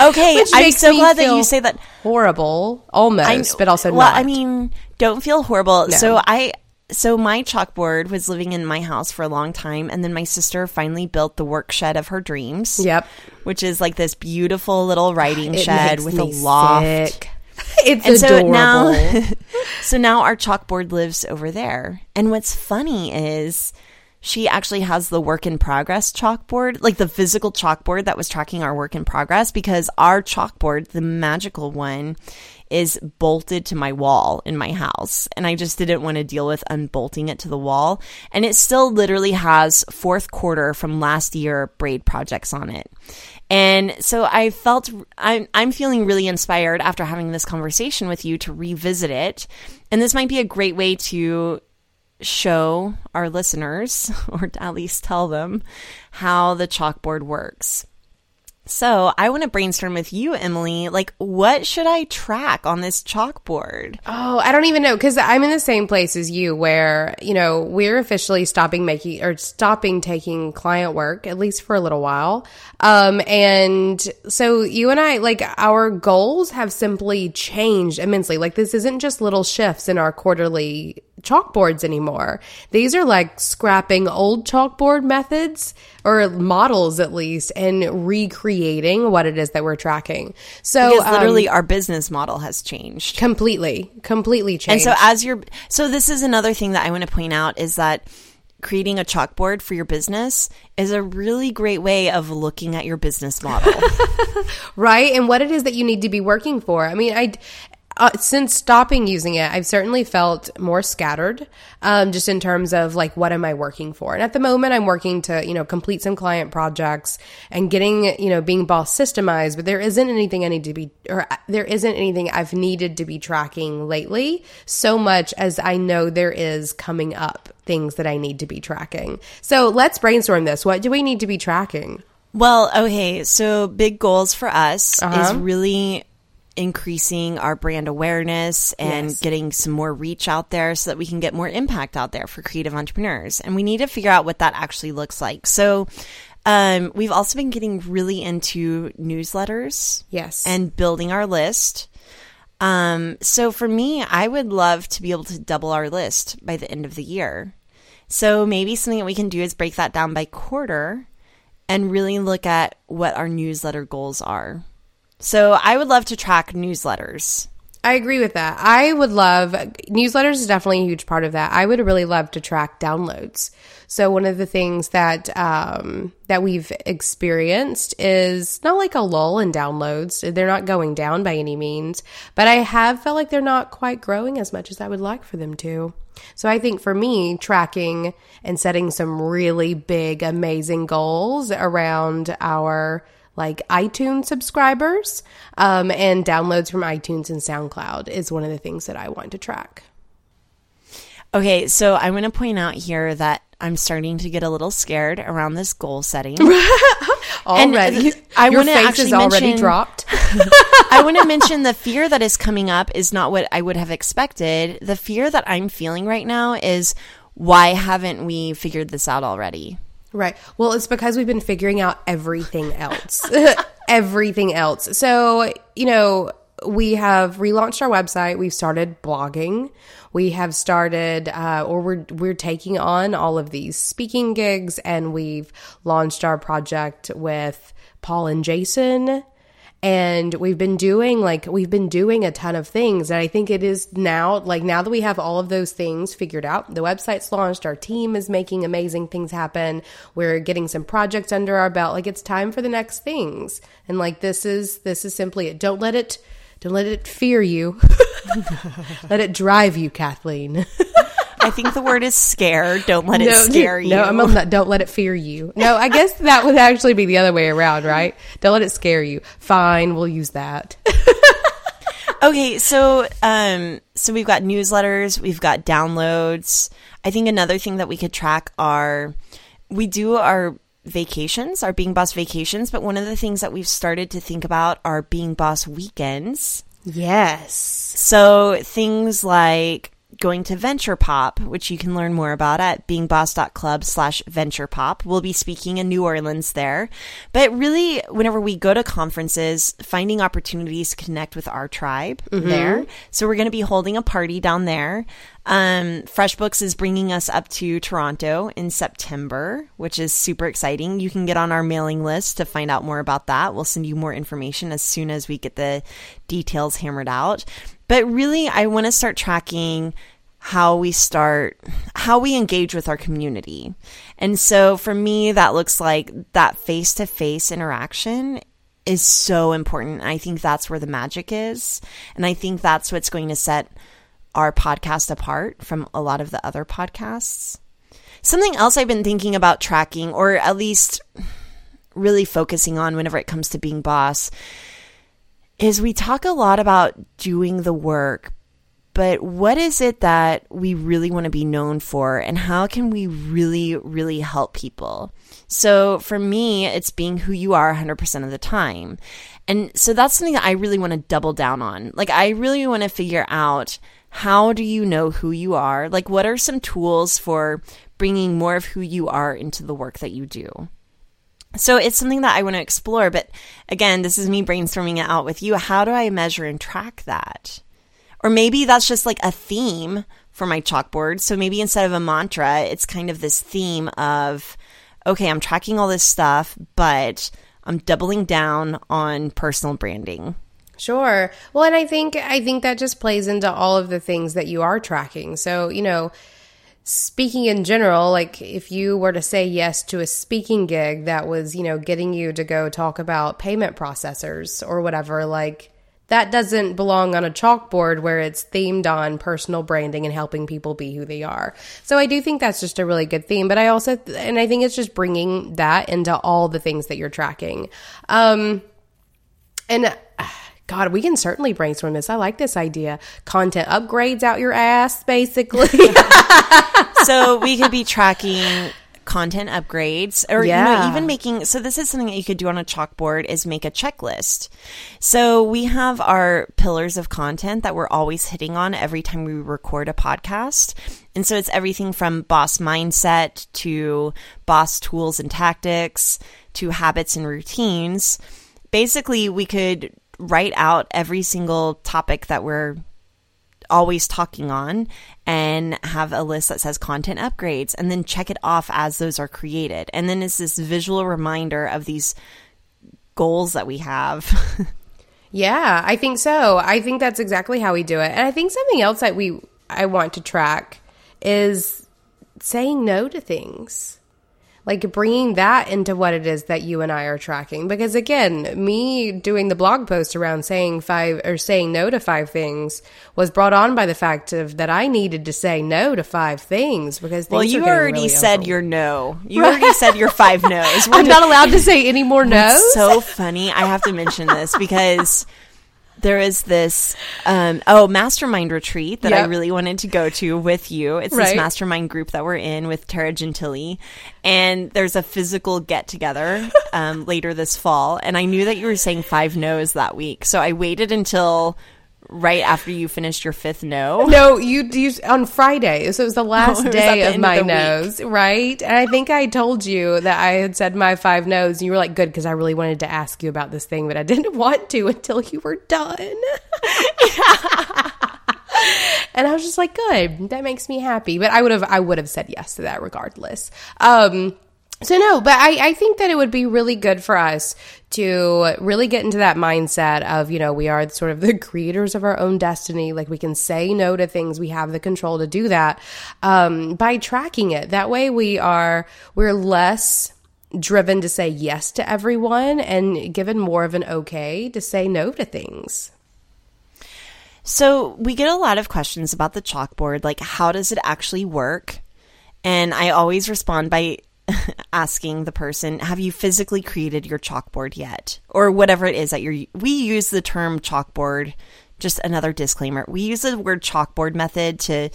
Okay, I'm so glad that you say that. horrible almost, but also well, not. I mean, don't feel horrible. No. So I so my chalkboard was living in my house for a long time and then my sister finally built the work shed of her dreams. Yep. Which is like this beautiful little writing It shed with a loft. sick. It's And so adorable. now so now our chalkboard lives over there. And what's funny is she actually has the work in progress chalkboard, like the physical chalkboard that was tracking our work in progress because our chalkboard, the magical one, is bolted to my wall in my house. And I just didn't want to deal with unbolting it to the wall. And it still literally has fourth quarter from last year braid projects on it. And so I felt I'm I'm feeling really inspired after having this conversation with you to revisit it. And this might be a great way to show our listeners or at least tell them how the chalkboard works. So, I want to brainstorm with you, Emily. Like, what should I track on this chalkboard? Oh, I don't even know because I'm in the same place as you where, you know, we're officially stopping making or stopping taking client work, at least for a little while. Um, and so you and I, like, our goals have simply changed immensely. Like, this isn't just little shifts in our quarterly chalkboards anymore. These are like scrapping old chalkboard methods or models at least and recreating what it is that we're tracking. So, Because um, literally our business model has changed. completely, completely changed. And so as you're so this is another thing that I want to point out is that creating a chalkboard for your business is a really great way of looking at your business model. right and what it is that you need to be working for i mean i uh, since stopping using it i've certainly felt more scattered um, just in terms of like what am i working for? And at the moment i'm working to you know complete some client projects and getting you know being boss systemized but there isn't anything i need to be or uh, there isn't anything i've needed to be tracking lately so much as i know there is coming up things that i need to be tracking. So let's brainstorm this. What do we need to be tracking? Well, okay, so big goals for us Uh-huh. is really increasing our brand awareness and Yes. getting some more reach out there so that we can get more impact out there for creative entrepreneurs. And we need to figure out what that actually looks like. So, um, we've also been getting really into newsletters. Yes. And building our list. Um, so for me, I would love to be able to double our list by the end of the year. So maybe something that we can do is break that down by quarter and really look at what our newsletter goals are. So I would love to track newsletters. I agree with that. I would love newsletters is definitely a huge part of that. I would really love to track downloads. So one of the things that um, that we've experienced is not like a lull in downloads. They're not going down by any means, but I have felt like they're not quite growing as much as I would like for them to. So I think for me, tracking and setting some really big, amazing goals around our like iTunes subscribers um, and downloads from iTunes and SoundCloud is one of the things that I want to track. Okay, so I want to point out here that I'm starting to get a little scared around this goal setting. Already, I your face is already mention- dropped. I want to mention the fear that is coming up is not what I would have expected. The fear that I'm feeling right now is why haven't we figured this out already? Right. Well, it's because we've been figuring out everything else. everything else. So, you know, we have relaunched our website. We've started blogging. We have started, uh, or we're we're taking on all of these speaking gigs, and we've launched our project with Paul and Jason and we've been doing like we've been doing a ton of things and i think it is now like now that we have all of those things figured out the website's launched our team is making amazing things happen we're getting some projects under our belt like it's time for the next things. And like this is this is simply it. Don't let it don't let it fear you. Let it drive you kathleen I think the word is scare. Don't let it no, scare you. No, I'm not. Don't let it fear you. No, I guess that would actually be the other way around, right? Don't let it scare you. Fine, we'll use that. okay, so um, so we've got newsletters, we've got downloads. I think another thing that we could track are we do our vacations, our Being Boss vacations, but one of the things that we've started to think about are Being Boss weekends. Yes. So things like going to Venture Pop, which you can learn more about at beingboss.club slash venture pop. We'll be speaking in New Orleans there. But really, whenever we go to conferences, finding opportunities to connect with our tribe mm-hmm. there. So we're going to be holding a party down there. Um, FreshBooks is bringing us up to Toronto in September, which is super exciting. You can get on our mailing list to find out more about that. We'll send you more information as soon as we get the details hammered out. But really, I want to start tracking how we start, how we engage with our community. And so for me, that looks like that face to face interaction is so important. I think that's where the magic is. And I think that's what's going to set our podcast apart from a lot of the other podcasts. Something else I've been thinking about tracking, or at least really focusing on whenever it comes to being boss, is we talk a lot about doing the work, but what is it that we really want to be known for and how can we really, really help people? So for me, it's being who you are 100% of the time. And so that's something that I really want to double down on. Like, I really want to figure out how do you know who you are? Like, what are some tools for bringing more of who you are into the work that you do? So it's something that I want to explore. But again, this is me brainstorming it out with you. How do I measure and track that? Or maybe that's just like a theme for my chalkboard. So maybe instead of a mantra, it's kind of this theme of, okay, I'm tracking all this stuff, but I'm doubling down on personal branding. Sure. Well, and I think I think that just plays into all of the things that you are tracking. So, you know, speaking in general, like if you were to say yes to a speaking gig that was, you know, getting you to go talk about payment processors or whatever, like that doesn't belong on a chalkboard where it's themed on personal branding and helping people be who they are. So I do think that's just a really good theme, but I also, and I think it's just bringing that into all the things that you're tracking. Um, and God, we can certainly brainstorm this. I like this idea. Content upgrades out your ass, basically. so we could be tracking content upgrades or yeah. you know even making so this is something that you could do on a chalkboard is make a checklist so we have our pillars of content that we're always hitting on every time we record a podcast and so it's everything from boss mindset to boss tools and tactics to habits and routines basically we could write out every single topic that we're always talking on and have a list that says content upgrades and then check it off as those are created. And then it's this visual reminder of these goals that we have. yeah, I think so. I think that's exactly how we do it. And I think something else that we I want to track is saying no to things like bringing that into what it is that you and I are tracking. Because again, me doing the blog post around saying five or saying no to five things was brought on by the fact of that I needed to say no to five things because well, you already really said your no. You already said your five no's. We're I'm not allowed to say any more no's. so funny. I have to mention this because there is this um, oh mastermind retreat that yep. I really wanted to go to with you. It's right. this mastermind group that we're in with Tara Gentile, and there's a physical get together um, later this fall. And I knew that you were saying five no's that week, so I waited until right after you finished your fifth no. No, you you on Friday. So it was the last oh, day of my of no's, right? And I think I told you that I had said my five no's, and you were like, "Good," because I really wanted to ask you about this thing, but I didn't want to until you were done. and I was just like, "Good, that makes me happy." But I would have I would have said yes to that regardless. Um, so no, but I, I think that it would be really good for us to really get into that mindset of, you know, we are sort of the creators of our own destiny. Like we can say no to things. We have the control to do that um, by tracking it. That way we are, we're less driven to say yes to everyone and given more of an okay to say no to things. So we get a lot of questions about the chalkboard, like how does it actually work? And I always respond by asking the person, have you physically created your chalkboard yet? Or whatever it is that you're, we use the term chalkboard, just another disclaimer. We use the word chalkboard method to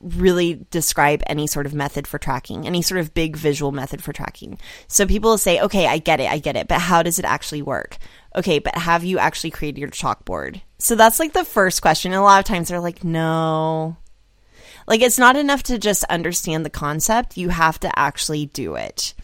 really describe any sort of method for tracking, any sort of big visual method for tracking. So people say, okay, I get it, I get it, but how does it actually work? Okay, but have you actually created your chalkboard? So that's like the first question. And a lot of times they're like, no. Like it's not enough to just understand the concept, you have to actually do it.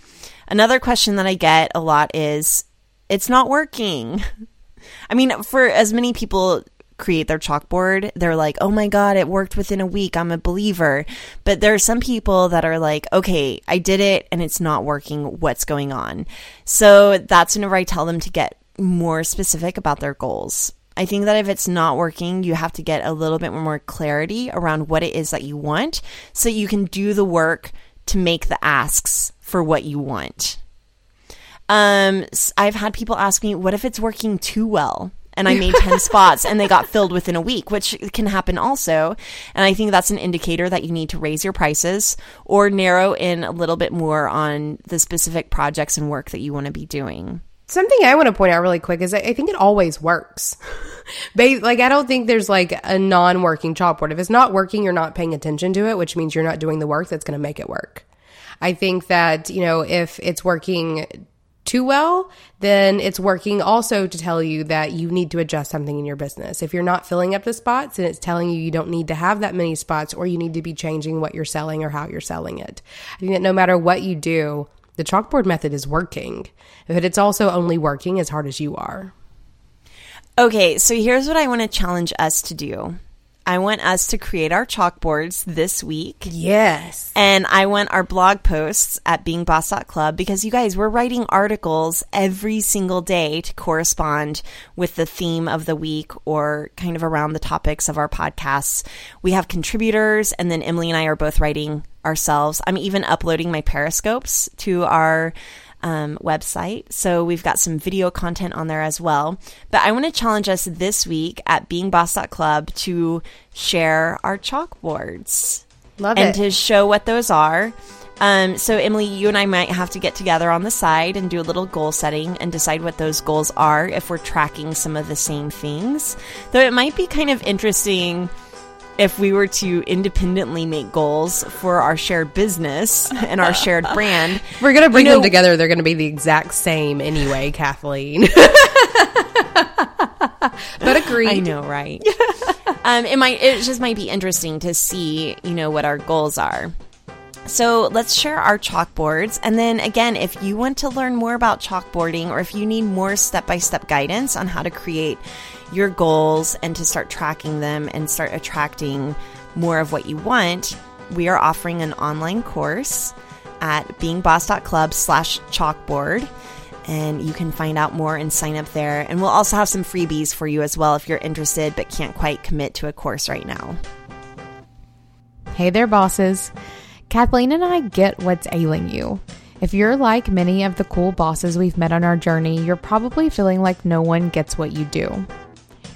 Another question that I get a lot is, it's not working. I mean, for as many people create their chalkboard, they're like, oh my God, it worked within a week. I'm a believer. But there are some people that are like, okay, I did it and it's not working. What's going on? So that's whenever I tell them to get more specific about their goals. I think that if it's not working, you have to get a little bit more clarity around what it is that you want so you can do the work to make the asks for what you want. Um, I've had people ask me, what if it's working too well? and I made 10 spots and they got filled within a week, which can happen also. And I think that's an indicator that you need to raise your prices or narrow in a little bit more on the specific projects and work that you want to be doing. Something I want to point out really quick is I think it always works. like, I don't think there's like a non working chalkboard. If it's not working, you're not paying attention to it, which means you're not doing the work that's going to make it work. I think that, you know, if it's working too well, then it's working also to tell you that you need to adjust something in your business. If you're not filling up the spots and it's telling you you don't need to have that many spots or you need to be changing what you're selling or how you're selling it. I think that no matter what you do, the chalkboard method is working, but it's also only working as hard as you are. Okay, so here's what I want to challenge us to do. I want us to create our chalkboards this week. Yes. And I want our blog posts at beingboss.club because you guys, we're writing articles every single day to correspond with the theme of the week or kind of around the topics of our podcasts. We have contributors, and then Emily and I are both writing ourselves. I'm even uploading my periscopes to our um, website. So we've got some video content on there as well. But I want to challenge us this week at beingboss.club to share our chalkboards. Love and it. to show what those are. Um, so, Emily, you and I might have to get together on the side and do a little goal setting and decide what those goals are if we're tracking some of the same things. Though it might be kind of interesting if we were to independently make goals for our shared business and our shared brand. We're going to bring you know, them together. They're going to be the exact same anyway, Kathleen. but agreed. I know, right? um, it might. It just might be interesting to see, you know, what our goals are. So let's share our chalkboards. And then again, if you want to learn more about chalkboarding or if you need more step by step guidance on how to create your goals and to start tracking them and start attracting more of what you want, we are offering an online course at beingboss.club slash chalkboard. And you can find out more and sign up there. And we'll also have some freebies for you as well if you're interested but can't quite commit to a course right now. Hey there, bosses. Kathleen and I get what's ailing you. If you're like many of the cool bosses we've met on our journey, you're probably feeling like no one gets what you do.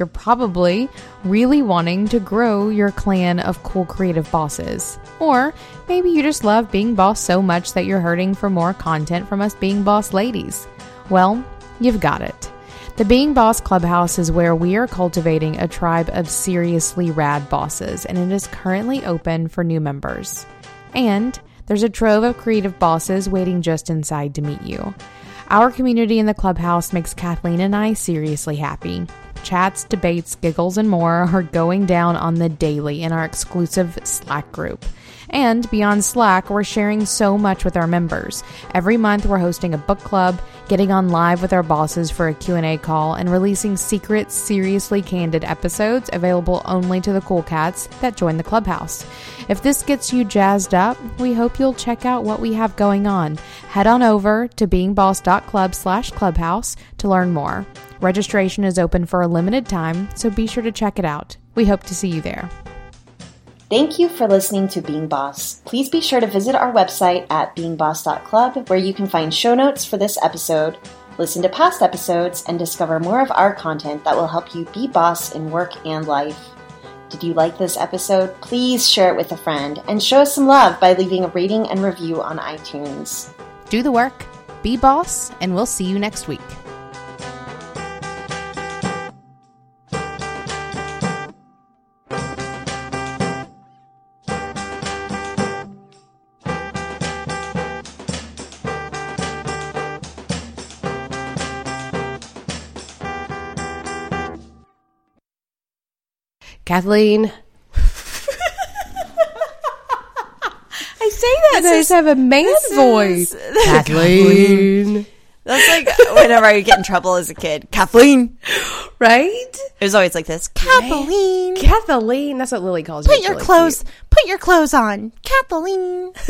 You're probably really wanting to grow your clan of cool creative bosses. Or maybe you just love being boss so much that you're hurting for more content from us being boss ladies. Well, you've got it. The Being Boss Clubhouse is where we are cultivating a tribe of seriously rad bosses, and it is currently open for new members. And there's a trove of creative bosses waiting just inside to meet you. Our community in the clubhouse makes Kathleen and I seriously happy. Chats, debates, giggles, and more are going down on the daily in our exclusive Slack group. And beyond Slack, we're sharing so much with our members. Every month we're hosting a book club, getting on live with our bosses for a Q&A call, and releasing secret, seriously candid episodes available only to the cool cats that join the clubhouse. If this gets you jazzed up, we hope you'll check out what we have going on. Head on over to beingboss.club slash clubhouse to learn more. Registration is open for a limited time, so be sure to check it out. We hope to see you there. Thank you for listening to Being Boss. Please be sure to visit our website at beingboss.club where you can find show notes for this episode, listen to past episodes, and discover more of our content that will help you be boss in work and life. Did you like this episode? Please share it with a friend and show us some love by leaving a rating and review on iTunes. Do the work, be boss, and we'll see you next week. Kathleen. I say that. I just have a man's voice. is- Kathleen. That's like whenever I get in trouble as a kid. Kathleen. Right? It was always like this. Kathleen. Kathleen. That's what Lily calls you. Put your really clothes. cute. Put your clothes on, Kathleen.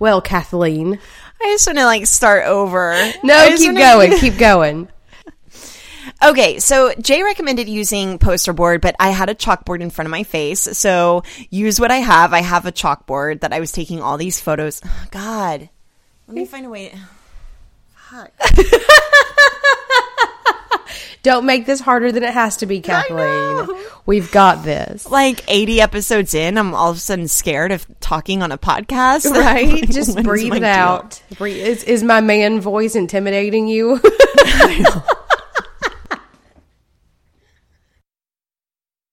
Well, Kathleen. I just want to like start over. No, keep wanna- going. Keep going. Okay, so Jay recommended using poster board, but I had a chalkboard in front of my face. So use what I have. I have a chalkboard that I was taking all these photos. God, let me find a way. Fuck. Don't make this harder than it has to be, Kathleen. We've got this. Like 80 episodes in, I'm all of a sudden scared of talking on a podcast. Right? Just breathe it out. Breathe. Is, is my man voice intimidating you?